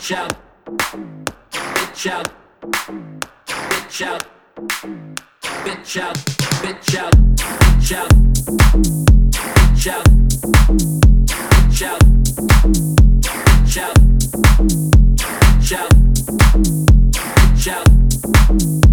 Bitch out. Bitch out. Bitch out. Bitch out. Bitch out. Bitch out. Bitch out. Bitch out.